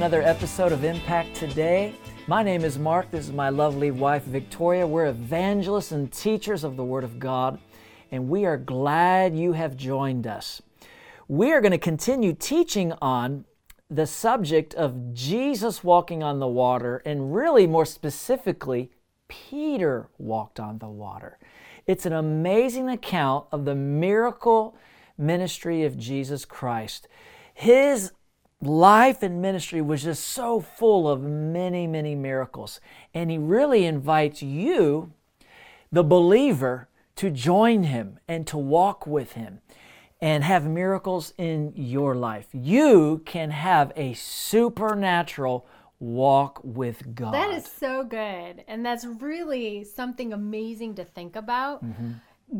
another episode of Impact Today. My name is Mark. This is my lovely wife, Victoria. We're evangelists and teachers of the Word of God, and we are glad you have joined us. We are going to continue teaching on the subject of Jesus walking on the water, and really more specifically, Peter walked on the water. It's an amazing account of the miracle ministry of Jesus Christ. His life and ministry was just so full of many, many miracles. And he really invites you, the believer, to join him and to walk with him and have miracles in your life. You can have a supernatural walk with God. That is so good. And that's really something amazing to think about. Mm-hmm.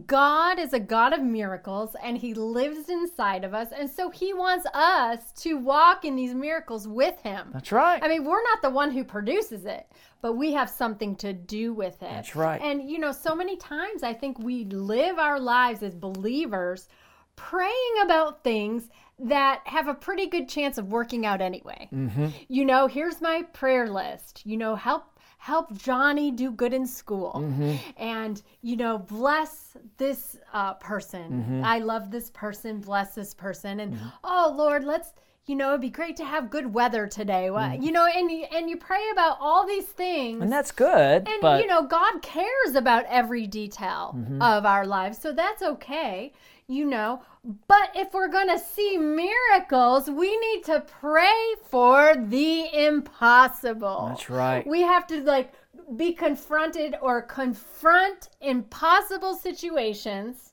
God is a God of miracles and He lives inside of us. And so He wants us to walk in these miracles with Him. That's right. I mean, we're not the one who produces it, but we have something to do with it. That's right. And, you know, so many times I think we live our lives as believers praying about things that have a pretty good chance of working out anyway. Mm-hmm. You know, here's my prayer list. You know, help help Johnny do good in school, mm-hmm. and you know, bless this uh, person. Mm-hmm. I love this person. Bless this person, and mm-hmm. oh Lord, let's. You know, it'd be great to have good weather today. Mm-hmm. You know, and you, and you pray about all these things, and that's good. And but... you know, God cares about every detail mm-hmm. of our lives, so that's okay you know. But if we're going to see miracles, we need to pray for the impossible. That's right. We have to like be confronted or confront impossible situations,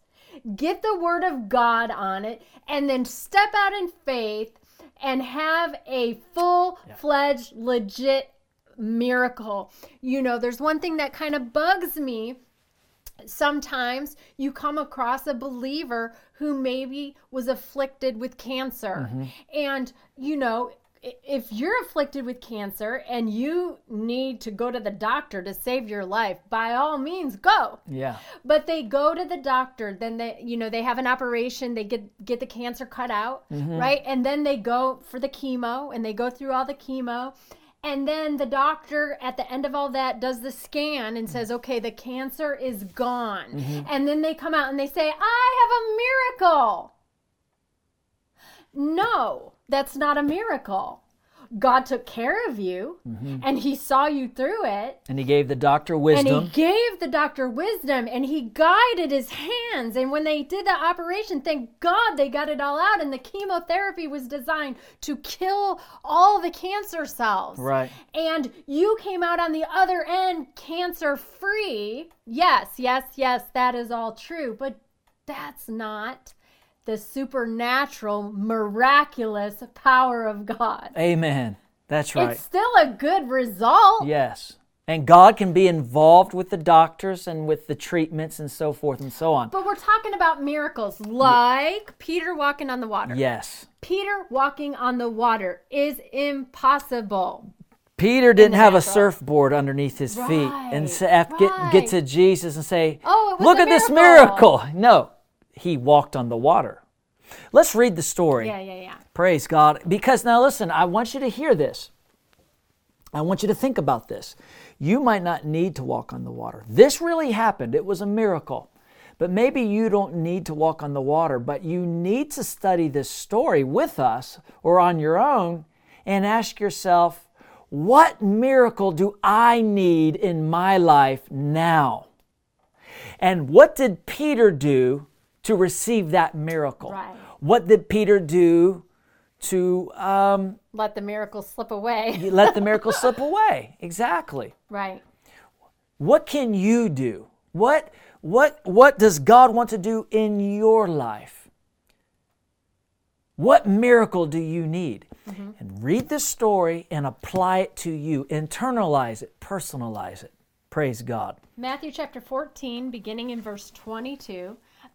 get the word of God on it, and then step out in faith and have a full fledged, yeah. legit miracle. You know, there's one thing that kind of bugs me sometimes you come across a believer who maybe was afflicted with cancer mm-hmm. and you know if you're afflicted with cancer and you need to go to the doctor to save your life by all means go yeah but they go to the doctor then they you know they have an operation they get get the cancer cut out mm-hmm. right and then they go for the chemo and they go through all the chemo and then the doctor at the end of all that does the scan and says, okay, the cancer is gone. Mm-hmm. And then they come out and they say, I have a miracle. No, that's not a miracle. God took care of you mm-hmm. and he saw you through it. And he gave the doctor wisdom. And he gave the doctor wisdom and he guided his hands. And when they did the operation, thank God they got it all out. And the chemotherapy was designed to kill all the cancer cells. Right. And you came out on the other end cancer free. Yes, yes, yes, that is all true. But that's not the supernatural, miraculous power of God. Amen. That's right. It's still a good result. Yes. And God can be involved with the doctors and with the treatments and so forth and so on. But we're talking about miracles like Peter walking on the water. Yes. Peter walking on the water is impossible. Peter didn't have a surfboard underneath his right, feet and right. Uh, get, get to Jesus and say, oh, Look at this miracle. No, he walked on the water. Let's read the story. Yeah, yeah, yeah. Praise God. Because now listen, I want you to hear this. I want you to think about this. You might not need to walk on the water. This really happened, it was a miracle. But maybe you don't need to walk on the water, but you need to study this story with us or on your own and ask yourself, what miracle do I need in my life now? And what did Peter do to receive that miracle. Right. What did Peter do to um, let the miracle slip away? let the miracle slip away. Exactly. Right. What can you do? What what what does God want to do in your life? What miracle do you need? Mm-hmm. And read this story and apply it to you. Internalize it, personalize it. Praise God. Matthew chapter 14, beginning in verse 22.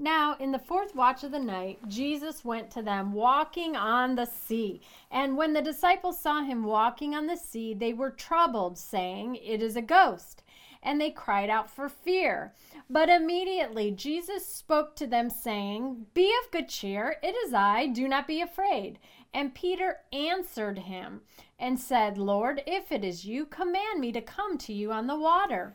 Now, in the fourth watch of the night, Jesus went to them walking on the sea. And when the disciples saw him walking on the sea, they were troubled, saying, It is a ghost. And they cried out for fear. But immediately Jesus spoke to them, saying, Be of good cheer, it is I, do not be afraid. And Peter answered him and said, Lord, if it is you, command me to come to you on the water.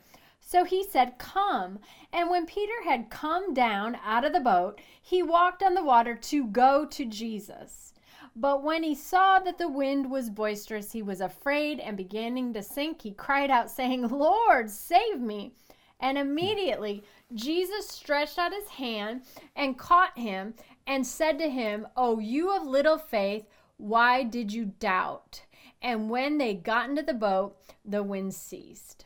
So he said, Come. And when Peter had come down out of the boat, he walked on the water to go to Jesus. But when he saw that the wind was boisterous, he was afraid and beginning to sink, he cried out, saying, Lord, save me. And immediately Jesus stretched out his hand and caught him and said to him, O you of little faith, why did you doubt? And when they got into the boat, the wind ceased.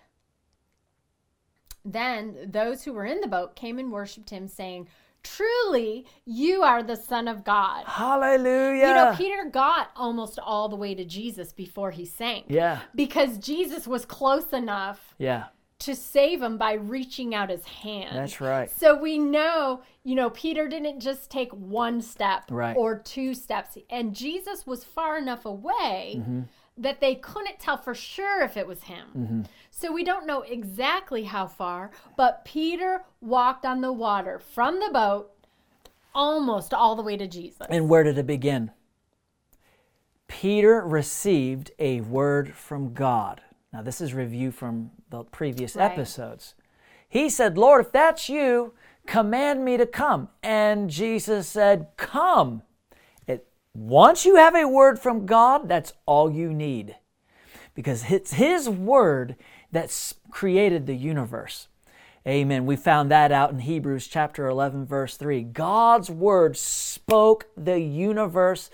Then those who were in the boat came and worshipped him, saying, Truly, you are the Son of God. Hallelujah. You know, Peter got almost all the way to Jesus before he sank. Yeah. Because Jesus was close enough Yeah. to save him by reaching out his hand. That's right. So we know, you know, Peter didn't just take one step Right. or two steps, and Jesus was far enough away Mm-hmm. That they couldn't tell for sure if it was him. Mm-hmm. So we don't know exactly how far, but Peter walked on the water from the boat almost all the way to Jesus. And where did it begin? Peter received a word from God. Now, this is review from the previous Right. episodes. He said, Lord, if that's you, command me to come. And Jesus said, Come. Once you have a word from God, that's all you need. Because it's His word that's created the universe. Amen. We found that out in Hebrews chapter 11, verse 3. God's word spoke the universe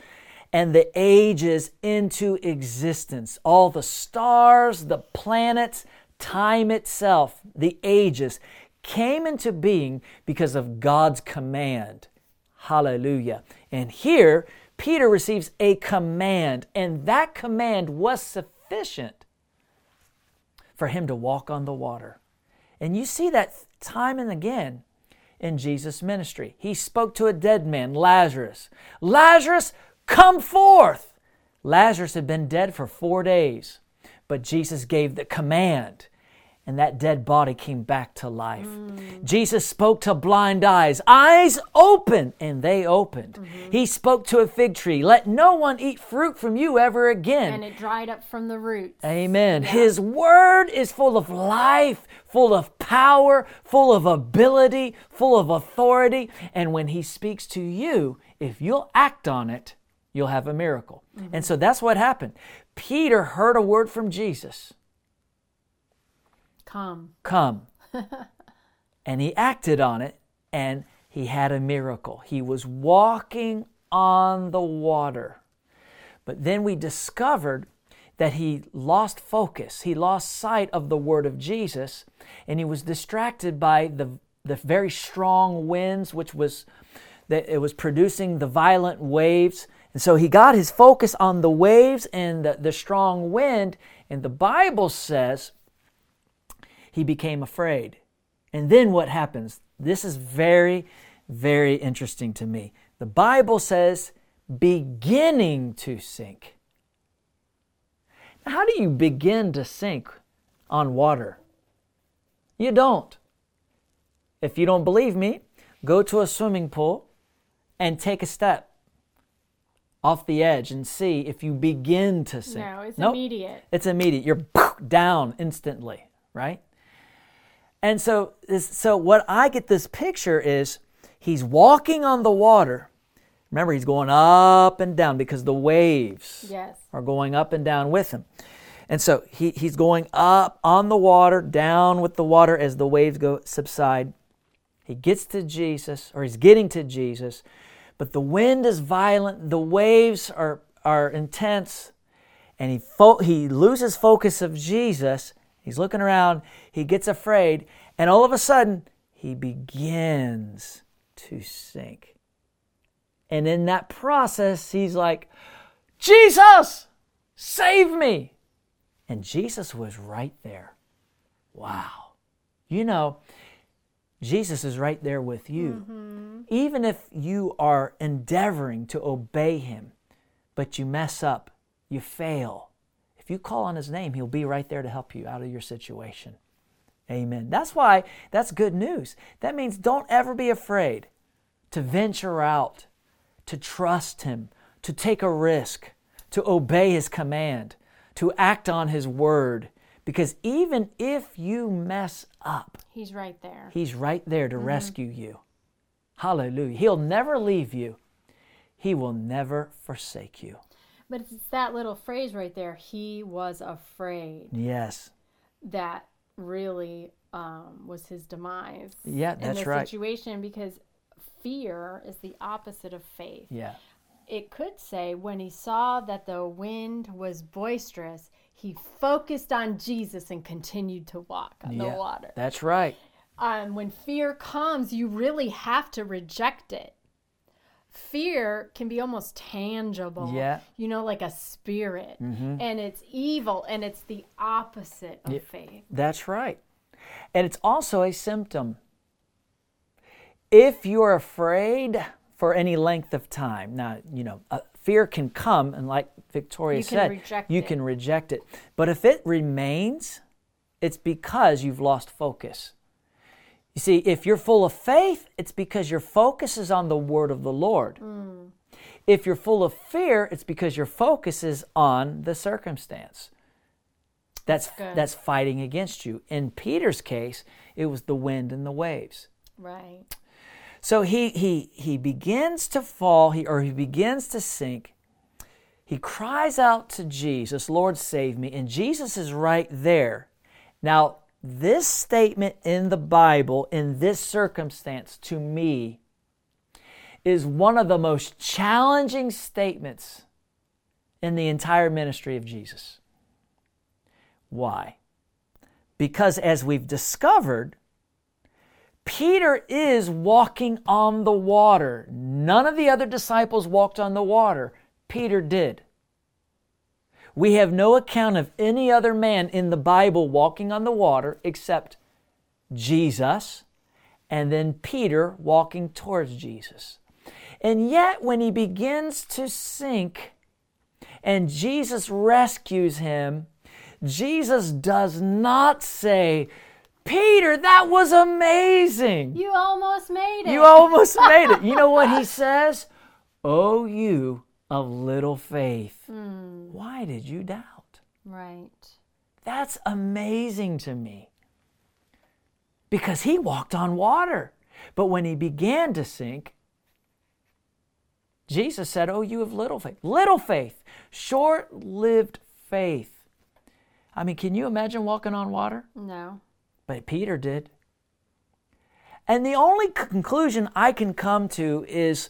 and the ages into existence. All the stars, the planets, time itself, the ages came into being because of God's command. Hallelujah. And here, Peter receives a command, and that command was sufficient for him to walk on the water. And you see that time and again in Jesus' ministry. He spoke to a dead man, Lazarus. Lazarus, come forth! Lazarus had been dead for four days, but Jesus gave the command, and that dead body came back to life. Mm. Jesus spoke to blind eyes, eyes open, and they opened. Mm-hmm. He spoke to a fig tree, let no one eat fruit from you ever again. and it dried up from the roots. Amen. His word is full of life, full of power, full of ability, full of authority. And when he speaks to you, if you'll act on it, you'll have a miracle. And mm-hmm. so that's what happened. Peter heard a word from Jesus Come. come. and he acted on it and he had a miracle. He was walking on the water. But then we discovered that he lost focus. He lost sight of the word of Jesus and he was distracted by the, the very strong winds, which was that it was producing the violent waves. And so he got his focus on the waves and the, the strong wind. And the Bible says he became afraid. And then what happens? This is very, very interesting to me. The Bible says, beginning to sink. Now, how do you begin to sink on water? You don't. If you don't believe me, go to a swimming pool and take a step off the edge and see if you begin to sink. No, it's Nope. immediate. It's immediate. You're down instantly, right? And so, this- so what I get this picture is he's walking on the water. Remember, he's going up and down because the waves Yes. are going up and down with him. And so he, he's going up on the water, down with the water as the waves go subside. He gets to Jesus, or he's getting to Jesus, but the wind is violent, the waves are, are intense, and he, fo- he loses focus of Jesus. He's looking around, he gets afraid, and all of a sudden, he begins to sink. And in that process, he's like, Jesus, save me. And Jesus was right there. Wow. You know, Jesus is right there with you. Mm-hmm. Even if you are endeavoring to obey him, but you mess up, you fail. If you call on his name, he'll be right there to help you out of your situation. Amen. That's why that's good news. That means don't ever be afraid to venture out, to trust him, to take a risk, to obey his command, to act on his word. Because even if you mess up, He's right there. He's right there to mm-hmm. rescue you. Hallelujah. He'll never leave you, He will never forsake you. But it's that little phrase right there. He was afraid. Yes. That really um, was his demise. Yeah, in that's this right. situation because fear is the opposite of faith. Yeah. It could say when he saw that the wind was boisterous, he focused on Jesus and continued to walk on yeah. the water. That's right. Um, when fear comes, you really have to reject it. Fear can be almost tangible. Yeah. Mm-hmm. You know, like a spirit. And it's evil and it's the opposite of faith. That's right. And it's also a symptom. If you're afraid for any length of time, now, you know, uh, fear can come, and like Victoria You said, you it. can reject it. But if it remains, it's because you've lost focus. You see, if you're full of faith, it's because your focus is on the word of the Lord. Hmm. If you're full of fear, it's because your focus is on the circumstance. That's good. that's fighting against you. In Peter's case, it was the wind and the waves. Right. So he he he begins to fall, he or he begins to sink. He cries out to Jesus, "Lord, save me." And Jesus is right there. Now, this statement in the Bible in this circumstance to me is one of the most challenging statements in the entire ministry of Jesus. Why? Because as we've discovered, Peter is walking on the water. None of the other disciples walked on the water. Peter did. We have no account of any other man in the Bible walking on the water except Jesus and then Peter walking towards Jesus. And yet, when he begins to sink and Jesus rescues him, Jesus does not say, Peter, that was amazing. You almost made it. You almost made it. You know what he says? Oh, you of little faith. Hmm. Why did you doubt? right. That's amazing to me. Because he walked on water. But when he began to sink, Jesus said, Oh, you have little faith. Little faith. Short lived faith. I mean, can you imagine walking on water? No. But Peter did. And the only conclusion I can come to is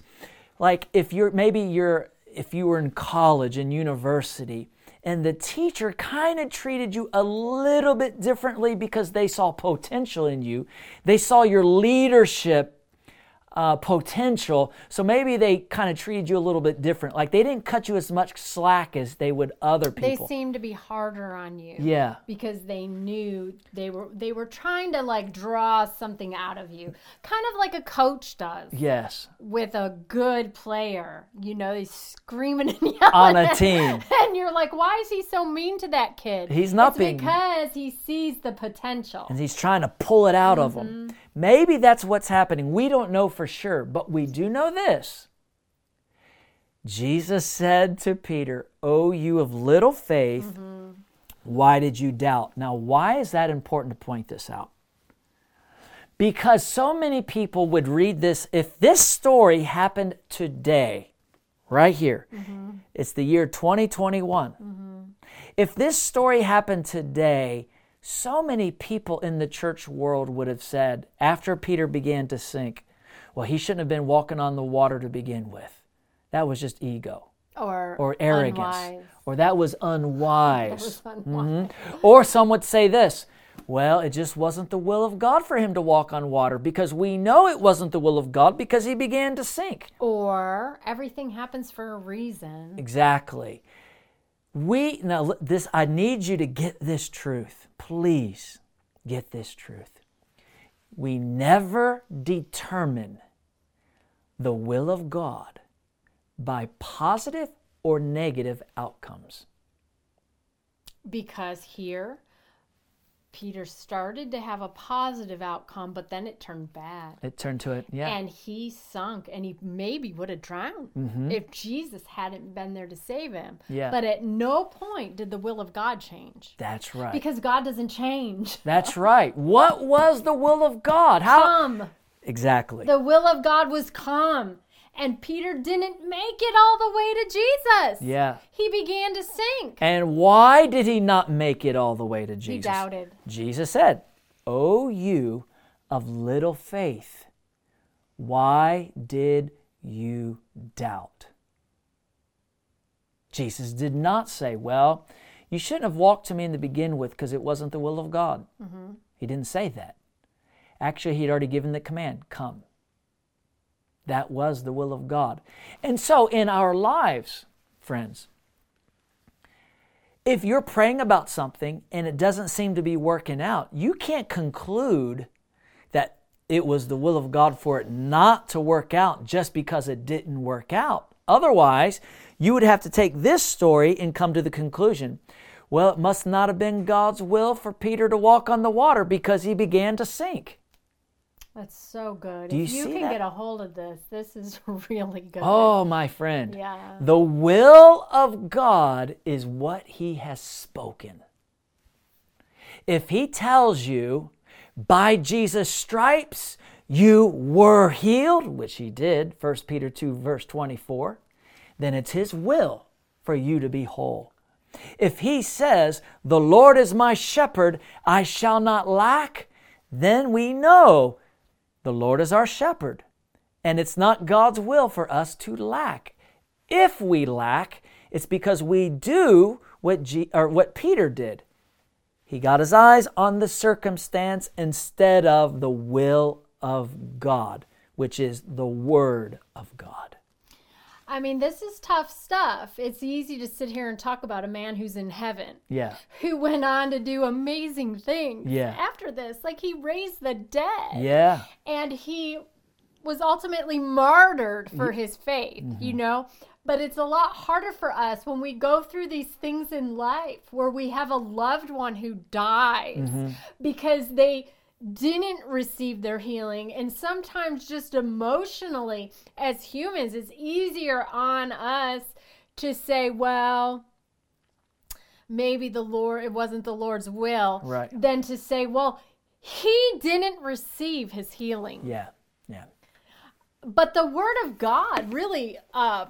like if you're maybe you're if you were in college and university and the teacher kind of treated you a little bit differently because they saw potential in you. They saw your leadership uh, potential. So maybe they kind of treated you a little bit different. Like they didn't cut you as much slack as they would other people. They seemed to be harder on you. yeah. Because they knew they were they were trying to like draw something out of you. Kind of like a coach does Yes. with a good player. You know, he's screaming and yelling On a team. And you're like, why is he so mean to that kid? He's not it's being- because he sees the potential. and he's trying to pull it out of them. Maybe that's what's happening. We don't know for sure, but we do know this. Jesus said to Peter, Oh, you of little faith, mm-hmm. why did you doubt? Now, why is that important to point this out? Because so many people would read this. If this story happened today, right here, mm-hmm. it's the year 2021. Mm-hmm. If this story happened today, so many people in the church world would have said, after Peter began to sink, well, he shouldn't have been walking on the water to begin with. That was just ego or or arrogance, unwise. or that was unwise. That was mm-hmm. unwise. Or some would say this well, it just wasn't the will of God for him to walk on water because we know it wasn't the will of God because he began to sink. Or everything happens for a reason. Exactly. We now this I need you to get this truth. Please get this truth. we never determine the will of God by positive or negative outcomes. Because here, Peter started to have a positive outcome, but then it turned bad. It turned to it, yeah. And he sunk and he maybe would have drowned Mhm. if Jesus hadn't been there to save him. Yeah. But at no point did the will of God change. That's right. Because God doesn't change. That's right. What was the will of God? How Come. exactly? The will of God was come. And Peter didn't make it all the way to Jesus. Yeah. He began to sink. And why did he not make it all the way to Jesus? He doubted. Jesus said, "O you of little faith, why did you doubt?" Jesus did not say, "Well, you shouldn't have walked to me in the begin with because it wasn't the will of God." Mm-hmm. He didn't say that. Actually, he'd already given the command, "Come." That was the will of God. And so in our lives, friends, if you're praying about something and it doesn't seem to be working out, you can't conclude that it was the will of God for it not to work out just because it didn't work out. Otherwise, you would have to take this story and come to the conclusion well, it must not have been God's will for Peter to walk on the water because he began to sink. That's so good. Do you if you can that? get a hold of this, this is really good. Oh, my friend. Yeah. The will of God is what He has spoken. If He tells you, by Jesus' stripes you were healed, which He did, 1 Peter 2, verse 24, then it's His will for you to be whole. If He says, The Lord is my shepherd, I shall not lack, then we know the Lord is our shepherd. And it's not God's will for us to lack. If we lack, it's because we do what, G, or what Peter did. He got his eyes on the circumstance instead of the will of God, which is the Word of God. I mean, this is tough stuff. It's easy to sit here and talk about a man who's in heaven, Yeah. who went on to do amazing things Yeah. after this. Like he raised the dead. Yeah. And he was ultimately martyred for his faith, Mm-hmm. you know? But it's a lot harder for us when we go through these things in life where we have a loved one who dies Mm-hmm. because they didn't receive their healing. And sometimes, just emotionally, as humans, it's easier on us to say, well, maybe the Lord, it wasn't the Lord's will, Right. than to say, well, he didn't receive his healing. Yeah. Yeah. But the Word of God really uh,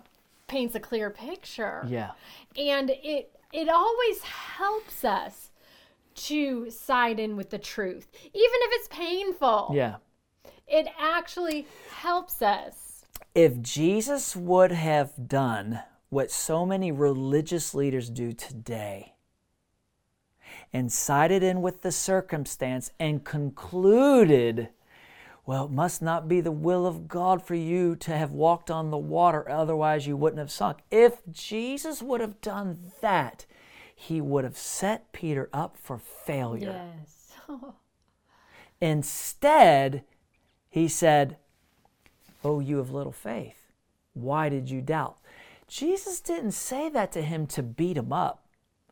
paints a clear picture. Yeah. And it it always helps us to side in with the truth. Even if it's painful. Yeah. It actually helps us. If Jesus would have done what so many religious leaders do today and sided in with the circumstance and concluded, well, it must not be the will of God for you to have walked on the water, otherwise you wouldn't have sunk. If Jesus would have done that, he would have set Peter up for failure. Yes. Instead, he said, Oh, you of little faith, why did you doubt? Jesus didn't say that to him to beat him up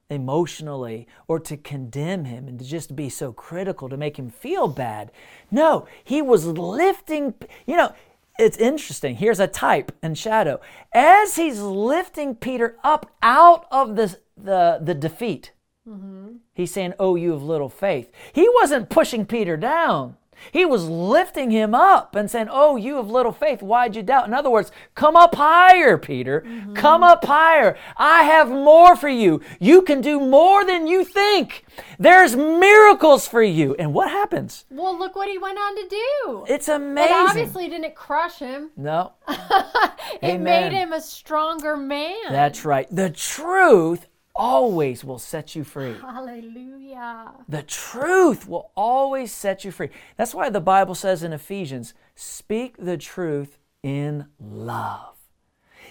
emotionally or to condemn him and to just be so critical to make him feel bad. No, he was lifting, you know, it's interesting. Here's a type and shadow. As he's lifting Peter up out of the, the, the defeat, mm-hmm. He's saying, Oh, you of little faith. He wasn't pushing Peter down. He was lifting him up and saying, Oh, you of little faith, why'd you doubt? In other words, come up higher, Peter. Mm-hmm. Come up higher. I have more for you. You can do more than you think. There's miracles for you. And what happens? well, look what he went on to do. It's amazing. It obviously didn't crush him. no, It Amen. made him a stronger man. that's right. The truth always will set you free. Hallelujah. The truth will always set you free. That's why the Bible says in Ephesians, speak the truth in love.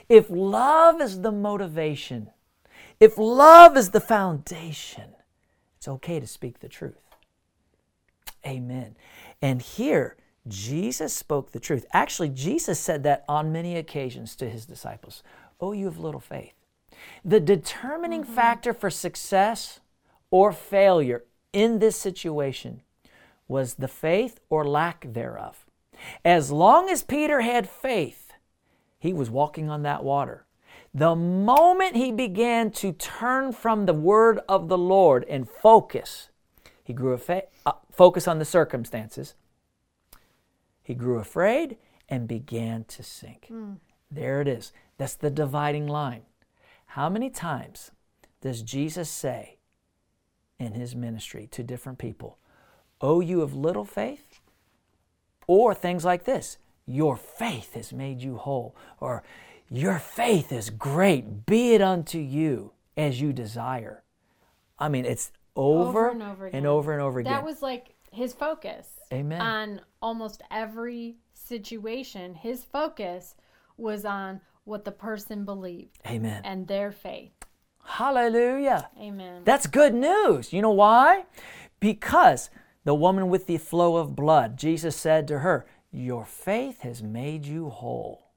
If love is the motivation, if love is the foundation, it's okay to speak the truth. Amen. And here, Jesus spoke the truth. Actually, Jesus said that on many occasions to his disciples Oh, you have little faith. The determining mm-hmm. factor for success or failure in this situation was the faith or lack thereof. As long as Peter had faith, he was walking on that water. The moment he began to turn from the word of the Lord and focus, he grew a fa- uh, focus on the circumstances. He grew afraid and began to sink. Mm. There it is. That's the dividing line. How many times does Jesus say in his ministry to different people, Oh, you of little faith? Or things like this Your faith has made you whole. Or Your faith is great. Be it unto you as you desire. I mean, it's over, over and over again. and over and over again. That was like his focus. Amen. On almost every situation, his focus was on what the person believed. Amen. And their faith. Hallelujah. Amen. That's good news. You know why? Because the woman with the flow of blood, Jesus said to her, Your faith has made you whole.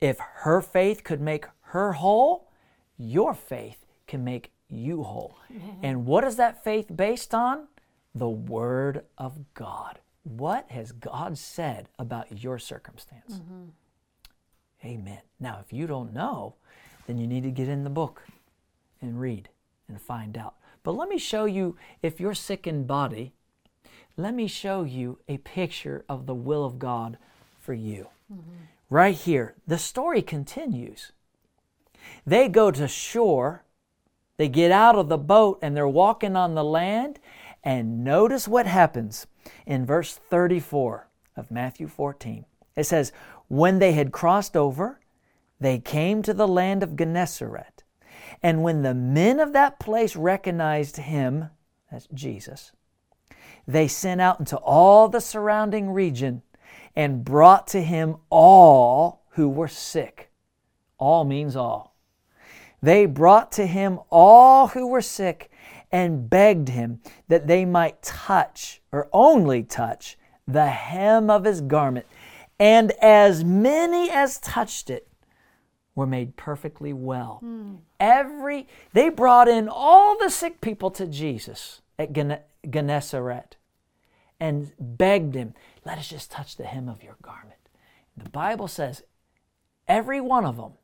If her faith could make her whole, your faith can make you whole. And what is that faith based on? The Word of God. What has God said about your circumstance? Mm-hmm. Amen. Now, if you don't know, then you need to get in the book and read and find out. But let me show you, if you're sick in body, let me show you a picture of the will of God for you. Mm-hmm. Right here, the story continues. They go to shore, they get out of the boat, and they're walking on the land. And notice what happens in verse 34 of Matthew 14. It says, When they had crossed over, they came to the land of Gennesaret. And when the men of that place recognized him, that's Jesus, they sent out into all the surrounding region and brought to him all who were sick. All means all. They brought to him all who were sick and begged him that they might touch, or only touch, the hem of his garment. And as many as touched it were made perfectly well. Mm. Every they brought in all the sick people to Jesus at Gennesaret and begged him, "Let us just touch the hem of your garment." The Bible says every one of them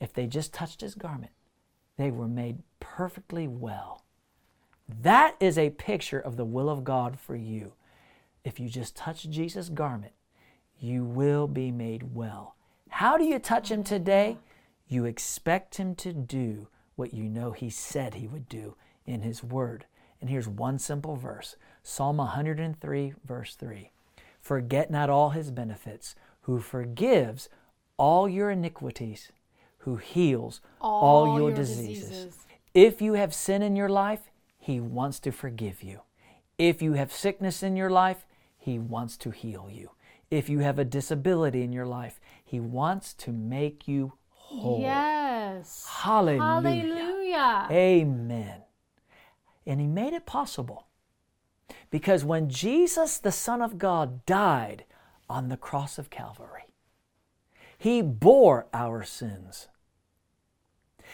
if they just touched his garment, they were made perfectly well. That is a picture of the will of God for you. If you just touch Jesus' garment, you will be made well. How do you touch him today? You expect him to do what you know he said he would do in his word. And here's one simple verse Psalm 103, verse 3. Forget not all his benefits, who forgives all your iniquities, who heals all, all your, your diseases. diseases. If you have sin in your life, he wants to forgive you. If you have sickness in your life, he wants to heal you. If you have a disability in your life, he wants to make you whole. Yes. Hallelujah. Hallelujah. Amen. And He made it possible. Because when Jesus, the Son of God, died on the cross of Calvary, He bore our sins.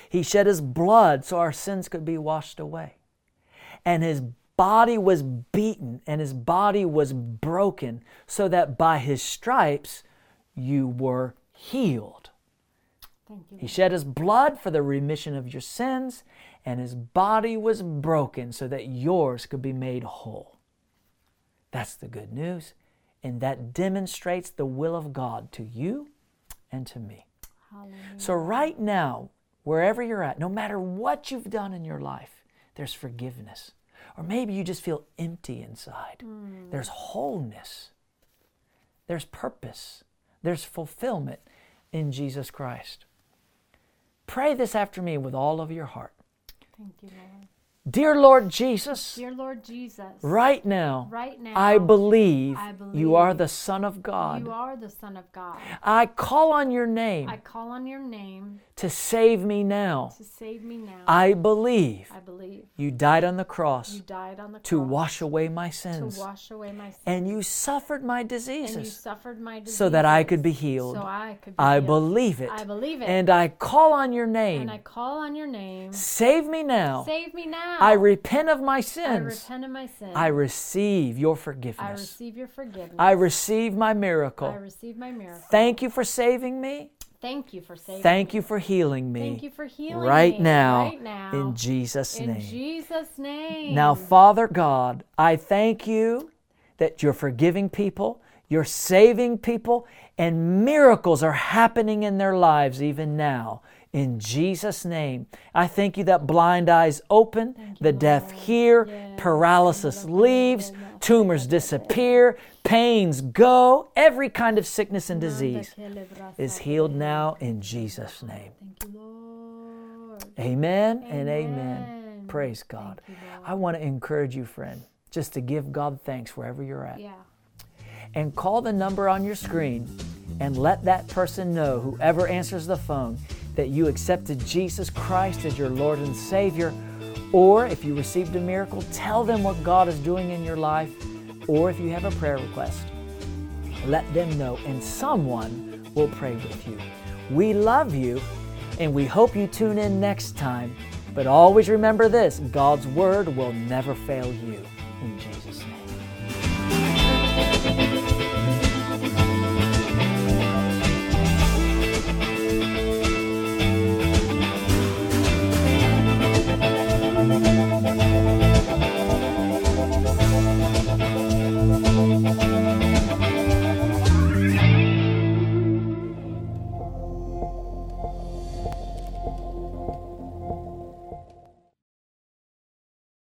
He shed His blood so our sins could be washed away. And His body was beaten and His body was broken so that by His stripes you were healed. He shed his blood for the remission of your sins, and his body was broken so that yours could be made whole. That's the good news, and that demonstrates the will of God to you and to me. Hallelujah. So, right now, wherever you're at, no matter what you've done in your life, there's forgiveness. Or maybe you just feel empty inside. Mm. There's wholeness, there's purpose, there's fulfillment in Jesus Christ. Pray this after me with all of your heart. Thank you, Lord. Dear Lord Jesus, Dear Lord Jesus, right now, right now, I believe, I you are the Son of God. you are the Son of God. I call on your name I call on your name to save me now. to save me now. I believe I believe you died on the cross you died on the to cross wash away my to sins, wash away my sins. and you suffered my and you diseases suffered my diseases so that I could be healed. So I could be I healed. believe it. I believe it. And I call on your name. and. I call on your name. Save me now. Save me now. I repent of my sins. I repent of my sins. I receive your forgiveness. I receive your forgiveness. I receive my miracle. I receive my miracle. Thank you for saving me. Thank you for saving Thank you for healing me. Thank you for healing right me now, right now. in Jesus' In name. Jesus' name. Now, Father God, I thank you that you're forgiving people, you're saving people, and miracles are happening in their lives even now. In Jesus' name, I thank you that blind eyes open, the deaf hear, paralysis leaves, tumors disappear, pains go, every kind of sickness and disease is healed now in Jesus' name. Thank you, Lord. Amen and amen. Amen. Praise God. You, I want to encourage you, friend, just to give God thanks wherever you're at. Yeah. And call the number on your screen and let that person know, whoever answers the phone, that you accepted Jesus Christ as your Lord and Savior. Or if you received a miracle, tell them what God is doing in your life. Or if you have a prayer request, let them know, and someone will pray with you. We love you, and we hope you tune in next time. But always remember this God's Word will never fail you. In Jesus' name.